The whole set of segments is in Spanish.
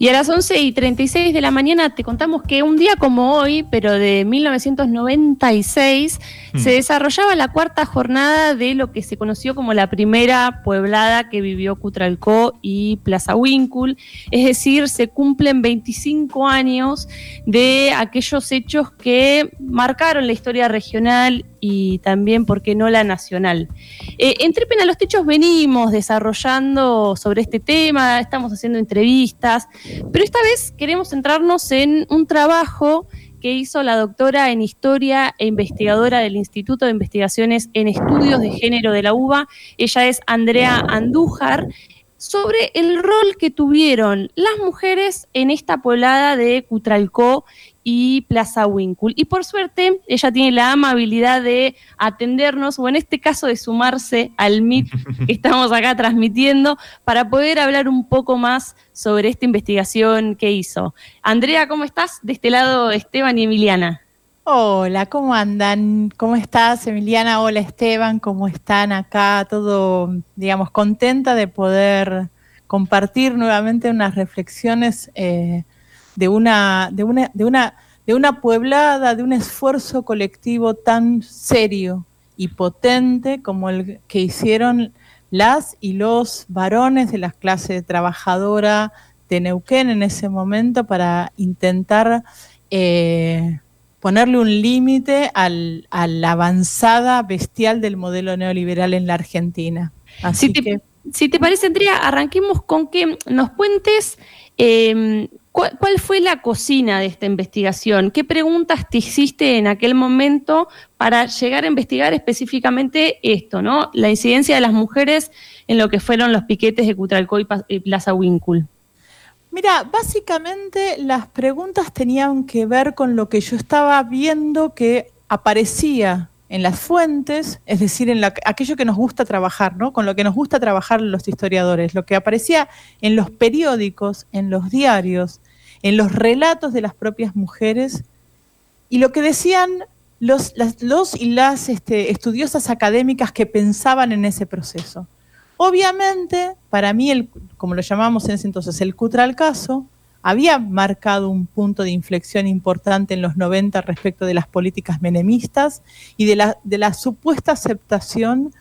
Y a las 11 y 36 de la mañana te contamos que un día como hoy, pero de 1996, mm. se desarrollaba la cuarta jornada de lo que se conoció como la primera pueblada que vivió Cutralcó y Plaza Winkle. Es decir, se cumplen 25 años de aquellos hechos que marcaron la historia regional y también, ¿por qué no, la nacional? Eh, en Trepen a los Techos venimos desarrollando sobre este tema, estamos haciendo entrevistas, pero esta vez queremos centrarnos en un trabajo que hizo la doctora en Historia e investigadora del Instituto de Investigaciones en Estudios de Género de la UBA. Ella es Andrea Andújar sobre el rol que tuvieron las mujeres en esta poblada de Cutralcó y Plaza Winkle. Y por suerte, ella tiene la amabilidad de atendernos, o en este caso de sumarse al Meet que estamos acá transmitiendo, para poder hablar un poco más sobre esta investigación que hizo. Andrea, ¿cómo estás? De este lado, Esteban y Emiliana. Hola, ¿cómo andan? ¿Cómo estás, Emiliana? Hola, Esteban, ¿cómo están acá? Todo, digamos, contenta de poder compartir nuevamente unas reflexiones. Eh, de una, de una, de una, de una pueblada, de un esfuerzo colectivo tan serio y potente como el que hicieron las y los varones de la clase trabajadora de Neuquén en ese momento para intentar eh, ponerle un límite a la avanzada bestial del modelo neoliberal en la Argentina. Así si, te, si te parece, Andrea, arranquemos con que nos cuentes eh, ¿Cuál, fue la cocina de esta investigación? ¿Qué preguntas te hiciste en aquel momento para llegar a investigar específicamente esto, ¿no? La incidencia de las mujeres en lo que fueron los piquetes de Cutralcó y Plaza Winkle. Mira, básicamente las preguntas tenían que ver con lo que yo estaba viendo que aparecía en las fuentes, es decir, en aquello que nos gusta trabajar, ¿no? Con lo que nos gusta trabajar los historiadores, lo que aparecía en los periódicos, en los diarios, en los relatos de las propias mujeres y lo que decían los, y las este, estudiosas académicas que pensaban en ese proceso. Obviamente, para mí, como lo llamamos en ese entonces, el Cutral caso, había marcado un punto de inflexión importante en los 90 respecto de las políticas menemistas y de la, de la supuesta aceptación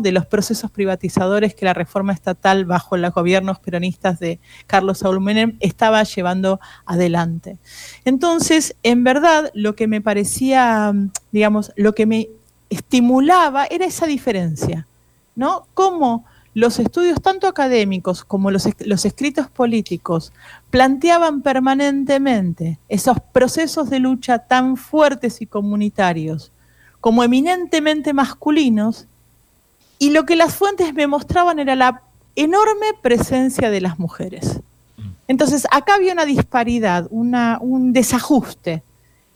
de los procesos privatizadores que la reforma estatal bajo los gobiernos peronistas de Carlos Saúl Menem estaba llevando adelante. Entonces, en verdad, lo que me parecía, digamos, lo que me estimulaba era esa diferencia, ¿no? Cómo los estudios tanto académicos como los, los, escritos políticos planteaban permanentemente esos procesos de lucha tan fuertes y comunitarios como eminentemente masculinos y lo que las fuentes me mostraban era la enorme presencia de las mujeres. Entonces, acá había una disparidad, un desajuste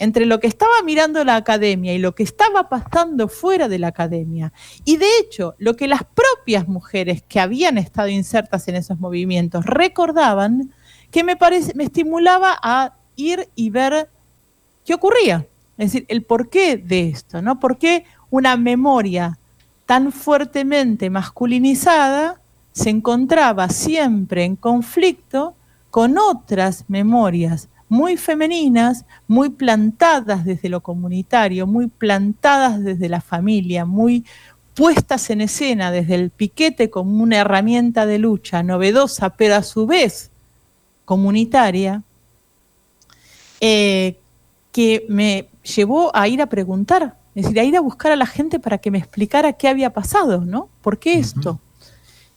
entre lo que estaba mirando la academia y lo que estaba pasando fuera de la academia. Y de hecho, lo que las propias mujeres que habían estado insertas en esos movimientos recordaban, que me, parece, me estimulaba a ir y ver qué ocurría. Es decir, el porqué de esto, ¿no? ¿Por qué una memoria tan fuertemente masculinizada se encontraba siempre en conflicto con otras memorias muy femeninas, muy plantadas desde lo comunitario, muy plantadas desde la familia, muy puestas en escena desde el piquete como una herramienta de lucha novedosa, pero a su vez comunitaria, eh, que me llevó a ir a preguntar es decir, a ir a buscar a la gente para que me explicara qué había pasado, ¿no? ¿Por qué esto?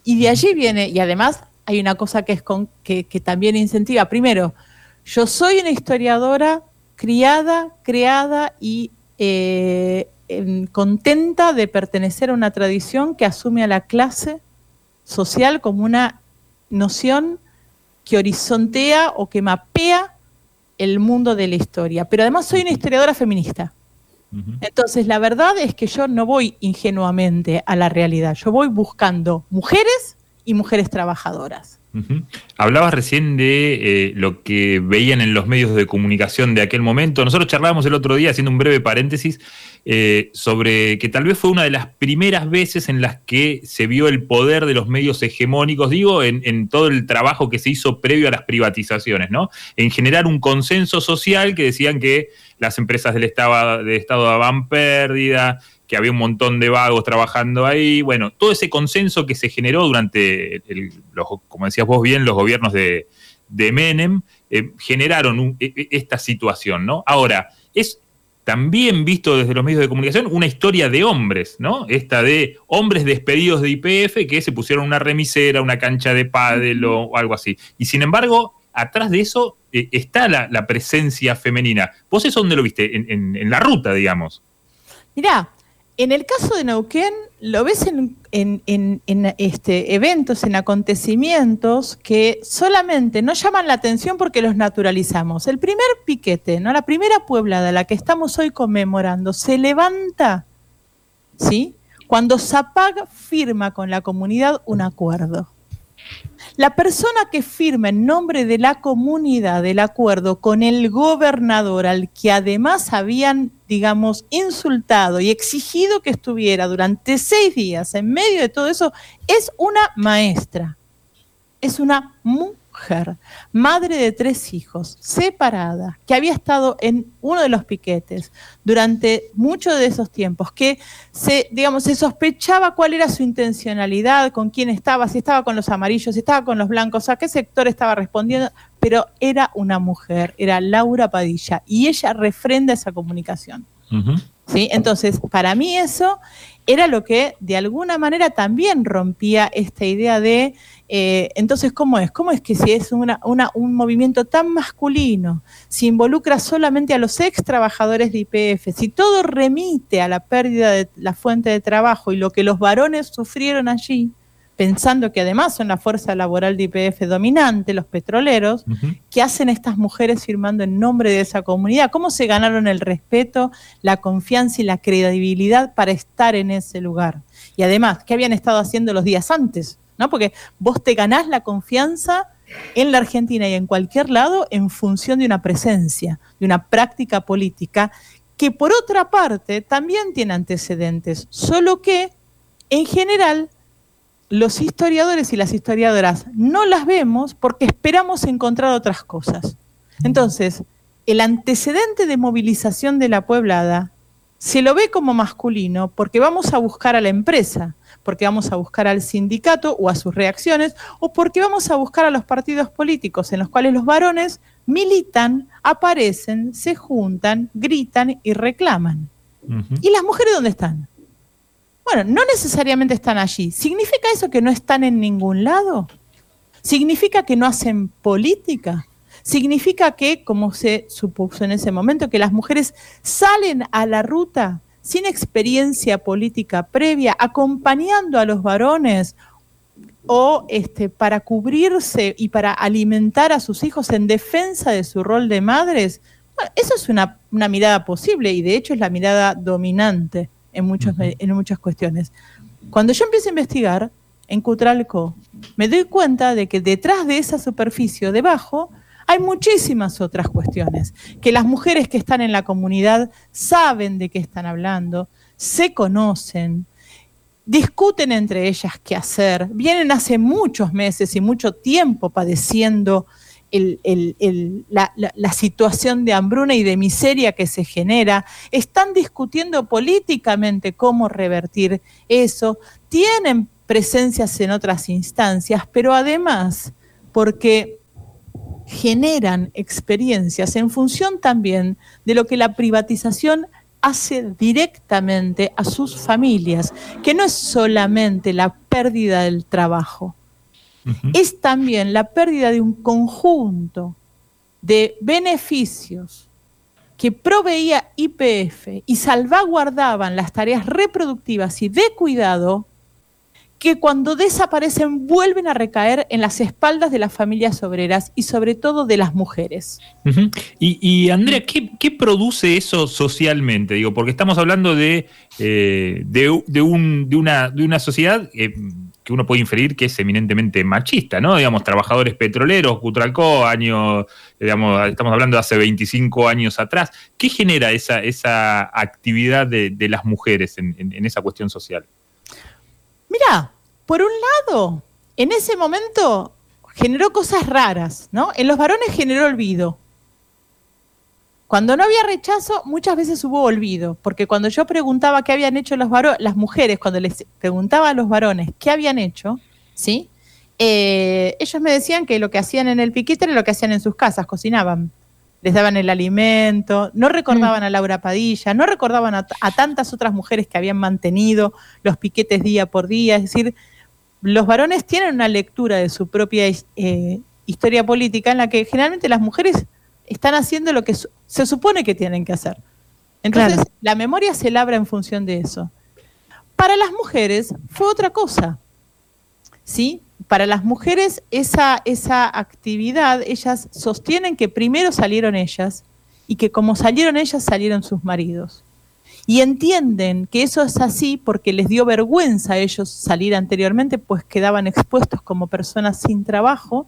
Y de allí viene, y además hay una cosa que, es con, que, también incentiva. Primero, yo soy una historiadora criada, creada y eh, contenta de pertenecer a una tradición que asume a la clase social como una noción que horizontea o que mapea el mundo de la historia. Pero además soy una historiadora feminista. Entonces, la verdad es que yo no voy ingenuamente a la realidad, yo voy buscando mujeres y mujeres trabajadoras. Hablabas recién de eh, lo que veían en los medios de comunicación de aquel momento. Nosotros charlábamos el otro día, haciendo un breve paréntesis, eh, sobre que tal vez fue una de las primeras veces en las que se vio el poder de los medios hegemónicos, digo, en, todo el trabajo que se hizo previo a las privatizaciones, ¿no? En generar un consenso social que decían que las empresas del Estado, del estado daban pérdida, que había un montón de vagos trabajando ahí. Bueno, todo ese consenso que se generó durante, los, como decías vos bien, los gobiernos de, Menem, eh, generaron e, e, esta situación, ¿no? Ahora, es también visto desde los medios de comunicación una historia de hombres, ¿no? Esta de hombres despedidos de IPF que se pusieron una remisera, una cancha de pádel o, algo así. Y sin embargo, atrás de eso eh, está la, presencia femenina. ¿Vos eso dónde lo viste? En, en la ruta, digamos. Mirá, en el caso de Neuquén, lo ves en, este, eventos, en acontecimientos que solamente no llaman la atención porque los naturalizamos. El primer piquete, ¿no? la primera puebla de la que estamos hoy conmemorando, se levanta ¿sí? cuando Zapag firma con la comunidad un acuerdo. La persona que firma en nombre de la comunidad el acuerdo con el gobernador, al que además habían, digamos, insultado y exigido que estuviera durante seis días en medio de todo eso, es una maestra, es una mujer madre de tres hijos, separada, que había estado en uno de los piquetes durante muchos de esos tiempos, que se, digamos, se sospechaba cuál era su intencionalidad, con quién estaba, si estaba con los amarillos, si estaba con los blancos, a qué sector estaba respondiendo, pero era una mujer, era Laura Padilla, y ella refrenda esa comunicación. ¿Sí? Entonces, para mí eso era lo que de alguna manera también rompía esta idea de eh, entonces, ¿cómo es? ¿Cómo es que si es un movimiento tan masculino, si involucra solamente a los ex trabajadores de IPF, si todo remite a la pérdida de la fuente de trabajo y lo que los varones sufrieron allí, pensando que además son la fuerza laboral de IPF dominante, los petroleros, ¿qué hacen estas mujeres firmando en nombre de esa comunidad? ¿Cómo se ganaron el respeto, la confianza y la credibilidad para estar en ese lugar? Y además, ¿qué habían estado haciendo los días antes? ¿no? Porque vos te ganás la confianza en la Argentina y en cualquier lado en función de una presencia, de una práctica política que por otra parte también tiene antecedentes, solo que en general los historiadores y las historiadoras no las vemos porque esperamos encontrar otras cosas. Entonces, el antecedente de movilización de la pueblada se lo ve como masculino porque vamos a buscar a la empresa, porque vamos a buscar al sindicato o a sus reacciones, o porque vamos a buscar a los partidos políticos en los cuales los varones militan, aparecen, se juntan, gritan y reclaman. ¿Y las mujeres dónde están? Bueno, no necesariamente están allí. ¿Significa eso que no están en ningún lado? ¿Significa que no hacen política? ¿Significa que, como se supuso en ese momento, que las mujeres salen a la ruta sin experiencia política previa, acompañando a los varones o este, para cubrirse y para alimentar a sus hijos en defensa de su rol de madres, eso es una, mirada posible y de hecho es la mirada dominante en, muchos, en muchas cuestiones. Cuando yo empiezo a investigar en Cutralco, me doy cuenta de que detrás de esa superficie, debajo, hay muchísimas otras cuestiones, que las mujeres que están en la comunidad saben de qué están hablando, se conocen, discuten entre ellas qué hacer, vienen hace muchos meses y mucho tiempo padeciendo la, situación de hambruna y de miseria que se genera, están discutiendo políticamente cómo revertir eso, tienen presencias en otras instancias, pero además, porque generan experiencias en función también de lo que la privatización hace directamente a sus familias, que no es solamente la pérdida del trabajo, es también la pérdida de un conjunto de beneficios que proveía IPF y salvaguardaban las tareas reproductivas y de cuidado que cuando desaparecen vuelven a recaer en las espaldas de las familias obreras y sobre todo de las mujeres. y, Andrea, ¿qué, produce eso socialmente? Digo, porque estamos hablando de, eh, de, una, de una sociedad eh, que uno puede inferir que es eminentemente machista, ¿no? Digamos, trabajadores petroleros, Cutralcó, año, digamos, estamos hablando de hace 25 años atrás. ¿Qué genera esa, esa actividad de, las mujeres en, esa cuestión social? Mira, por un lado, en ese momento generó cosas raras, ¿no? En los varones generó olvido. Cuando no había rechazo, muchas veces hubo olvido, porque cuando yo preguntaba qué habían hecho los las mujeres, cuando les preguntaba a los varones qué habían hecho, ¿sí? Eh, ellos me decían que lo que hacían en el piquete era lo que hacían en sus casas, cocinaban, les daban el alimento, no recordaban mm. a Laura Padilla, no recordaban a, tantas otras mujeres que habían mantenido los piquetes día por día, es decir, los varones tienen una lectura de su propia eh, historia política en la que generalmente las mujeres están haciendo lo que se supone que tienen que hacer. Entonces, la memoria se labra en función de eso. Para las mujeres fue otra cosa. ¿Sí? Para las mujeres esa, esa actividad, ellas sostienen que primero salieron ellas y que como salieron ellas, salieron sus maridos y entienden que eso es así porque les dio vergüenza a ellos salir anteriormente, pues quedaban expuestos como personas sin trabajo,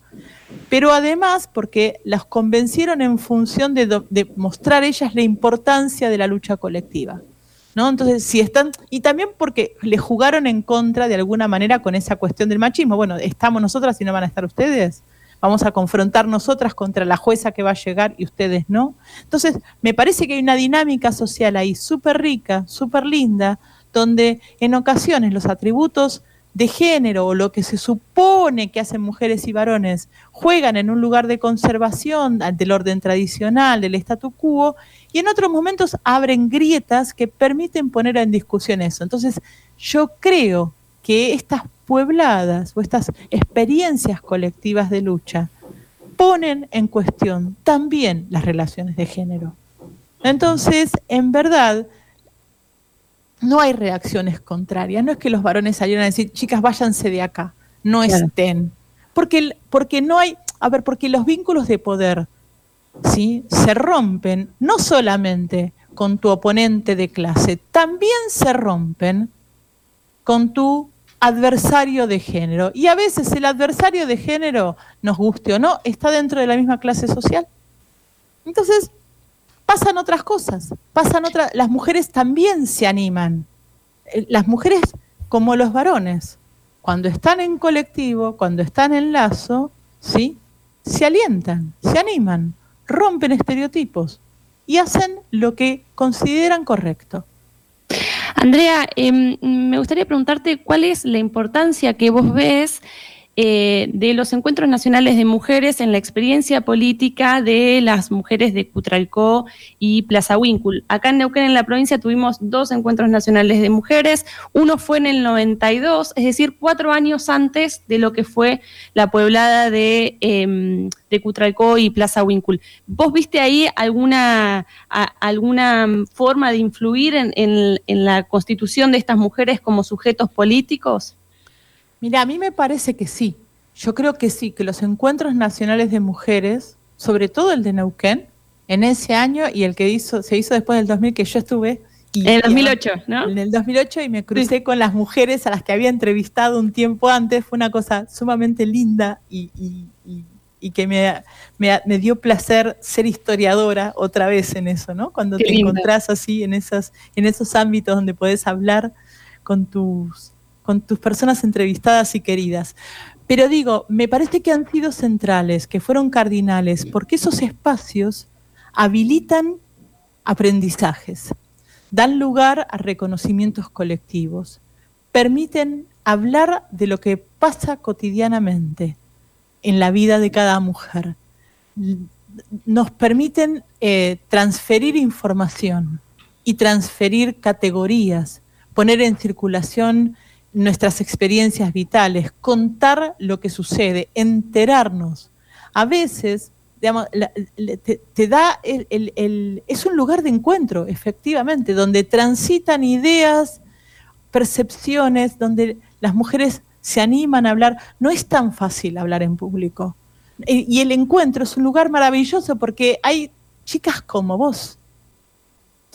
pero además porque las convencieron en función de, mostrar ellas la importancia de la lucha colectiva. ¿No? Entonces, si están, y también porque le jugaron en contra de alguna manera con esa cuestión del machismo. Bueno, estamos nosotras y no van a estar ustedes vamos a confrontar nosotras contra la jueza que va a llegar y ustedes no. Entonces, me parece que hay una dinámica social ahí súper rica, súper linda, donde en ocasiones los atributos de género o lo que se supone que hacen mujeres y varones juegan en un lugar de conservación del orden tradicional, del statu quo, y en otros momentos abren grietas que permiten poner en discusión eso. Entonces, yo creo que estas puebladas o estas experiencias colectivas de lucha ponen en cuestión también las relaciones de género. Entonces, en verdad, no hay reacciones contrarias. No es que los varones salieran a decir, chicas, váyanse de acá, no estén. Porque, porque no hay, a ver, porque los vínculos de poder ¿sí? se rompen no solamente con tu oponente de clase, también se rompen con tu adversario de género. Y a veces el adversario de género, nos guste o no, está dentro de la misma clase social. Entonces, pasan otras cosas, pasan otras, las mujeres también se animan. Eh, las mujeres como los varones, cuando están en colectivo, cuando están en lazo, ¿sí? Se alientan, se animan, rompen estereotipos y hacen lo que consideran correcto. Andrea, em, me gustaría preguntarte cuál es la importancia que vos ves eh, de los encuentros nacionales de mujeres en la experiencia política de las mujeres de Cutralcó y Plaza Wincul. Acá en Neuquén, en la provincia, tuvimos dos encuentros nacionales de mujeres. Uno fue en el 92, es decir, cuatro años antes de lo que fue la pueblada de, eh, Cutralcó y Plaza Wincul. ¿Vos viste ahí alguna, alguna forma de influir en, en la constitución de estas mujeres como sujetos políticos? Mira, a mí me parece que sí. Yo creo que sí, que los encuentros nacionales de mujeres, sobre todo el de Neuquén, en ese año y el que hizo, se hizo después del 2000, que yo estuve. en el 2008, ¿no? En el 2008 y me crucé con las mujeres a las que había entrevistado un tiempo antes. Fue una cosa sumamente linda y, que me, me, dio placer ser historiadora otra vez en eso, ¿no? Cuando te encontrás así en, esas, en esos ámbitos donde podés hablar con tus con tus personas entrevistadas y queridas. Pero digo, me parece que han sido centrales, que fueron cardinales, porque esos espacios habilitan aprendizajes, dan lugar a reconocimientos colectivos, permiten hablar de lo que pasa cotidianamente en la vida de cada mujer, nos permiten eh, transferir información y transferir categorías, poner en circulación nuestras experiencias vitales, contar lo que sucede, enterarnos. A veces, digamos, te, da el, es un lugar de encuentro, efectivamente, donde transitan ideas, percepciones, donde las mujeres se animan a hablar. No es tan fácil hablar en público. Y el encuentro es un lugar maravilloso porque hay chicas como vos.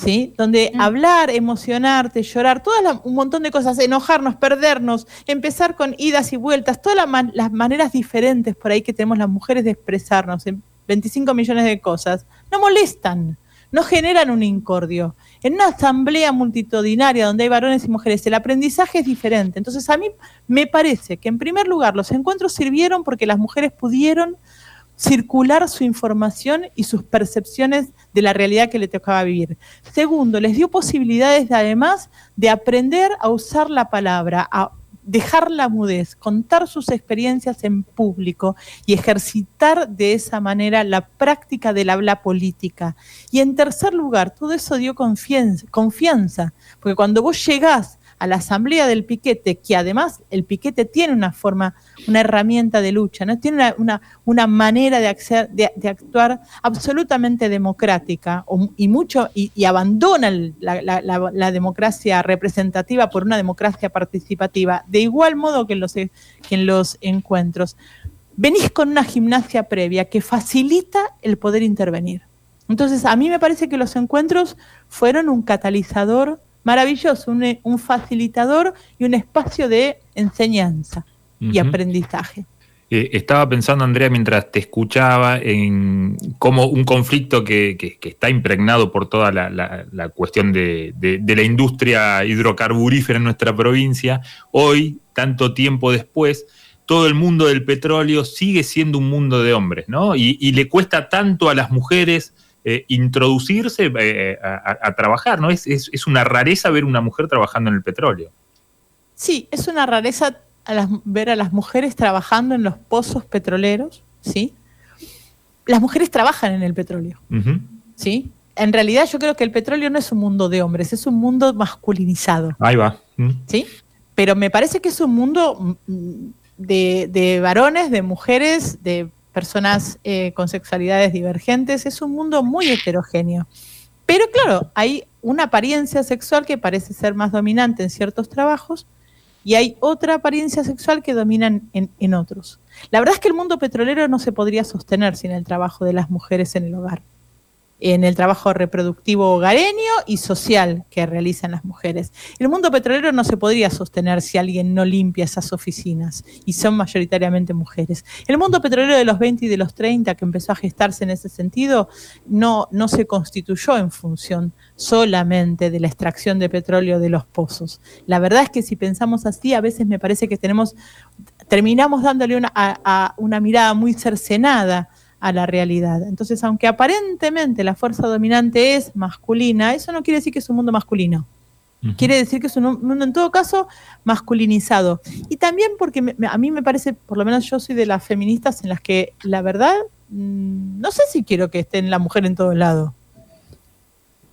¿Sí? Donde mm. hablar, emocionarte, llorar, todas un montón de cosas, enojarnos, perdernos, empezar con idas y vueltas, todas las maneras diferentes por ahí que tenemos las mujeres de expresarnos en 25 millones de cosas, no molestan, no generan un incordio. En una asamblea multitudinaria donde hay varones y mujeres, el aprendizaje es diferente. Entonces a mí me parece que en primer lugar los encuentros sirvieron porque las mujeres pudieron circular su información y sus percepciones de la realidad que le tocaba vivir. Segundo, les dio posibilidades además de aprender a usar la palabra, a dejar la mudez, contar sus experiencias en público y ejercitar de esa manera la práctica del habla política. Y en tercer lugar, todo eso dio confianza, confianza porque cuando vos llegás a la asamblea del piquete, que además el piquete tiene una forma, una herramienta de lucha, ¿no? tiene una, una, manera de, de, actuar absolutamente democrática y mucho y, abandona la, democracia representativa por una democracia participativa, de igual modo que en los, que en los encuentros. Venís con una gimnasia previa que facilita el poder intervenir. Entonces, a mí me parece que los encuentros fueron un catalizador maravilloso, un, facilitador y un espacio de enseñanza y aprendizaje. Eh, estaba pensando, Andrea, mientras te escuchaba, en cómo un conflicto que, está impregnado por toda la, cuestión de, la industria hidrocarburífera en nuestra provincia, hoy, tanto tiempo después, todo el mundo del petróleo sigue siendo un mundo de hombres, ¿no? y le cuesta tanto a las mujeres eh, introducirse eh, a, trabajar, ¿no? Es, es, una rareza ver una mujer trabajando en el petróleo. Sí, es una rareza ver a las mujeres trabajando en los pozos petroleros, ¿sí? Las mujeres trabajan en el petróleo, ¿sí? En realidad yo creo que el petróleo no es un mundo de hombres, es un mundo masculinizado. Ahí va. ¿Sí? Pero me parece que es un mundo mm, de, de varones, de mujeres, de personas eh, con sexualidades divergentes, es un mundo muy heterogéneo. Pero claro, hay una apariencia sexual que parece ser más dominante en ciertos trabajos y hay otra apariencia sexual que domina en, en otros. La verdad es que el mundo petrolero no se podría sostener sin el trabajo de las mujeres en el hogar en el trabajo reproductivo hogareño y social que realizan las mujeres. El mundo petrolero no se podría sostener si alguien no limpia esas oficinas, y son mayoritariamente mujeres. El mundo petrolero de los 20 y de los 30, que empezó a gestarse en ese sentido, no, no se constituyó en función solamente de la extracción de petróleo de los pozos. La verdad es que si pensamos así, a veces me parece que tenemos, terminamos dándole una, a una mirada muy cercenada a la realidad. Entonces, aunque aparentemente la fuerza dominante es masculina, eso no quiere decir que es un mundo masculino. Quiere decir que es un mundo, en todo caso, masculinizado. Y también porque a mí me parece, por lo menos yo soy de las feministas en las que, la verdad, mm, no sé si quiero que esté la mujer en todo lado.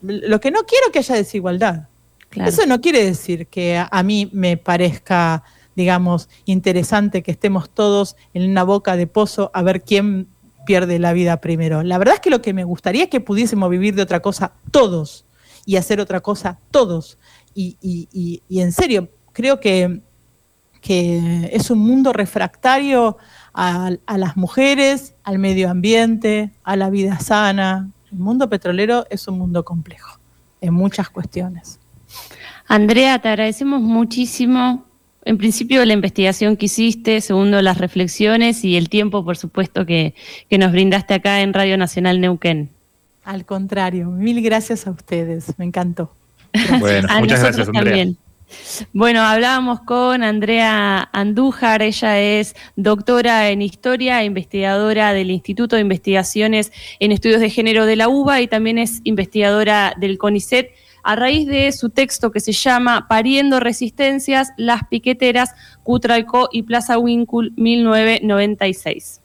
Lo que no quiero es que haya desigualdad. Eso no quiere decir que a mí me parezca, digamos, interesante que estemos todos en una boca de pozo a ver quién pierde la vida primero. La verdad es que lo que me gustaría es que pudiésemos vivir de otra cosa todos y hacer otra cosa todos. Y, en serio, creo que, es un mundo refractario a las mujeres, al medio ambiente, a la vida sana. El mundo petrolero es un mundo complejo en muchas cuestiones. Andrea, te agradecemos muchísimo en principio la investigación que hiciste, segundo las reflexiones y el tiempo, por supuesto, que, nos brindaste acá en Radio Nacional Neuquén. Al contrario, mil gracias a ustedes, me encantó. Bueno, muchas gracias, Andrea. También. Bueno, hablábamos con Andrea Andújar, ella es doctora en historia, investigadora del Instituto de Investigaciones en Estudios de Género de la UBA y también es investigadora del CONICET a raíz de su texto que se llama Pariendo Resistencias, Las Piqueteras, Cutralcó y Plaza Wincul 1996.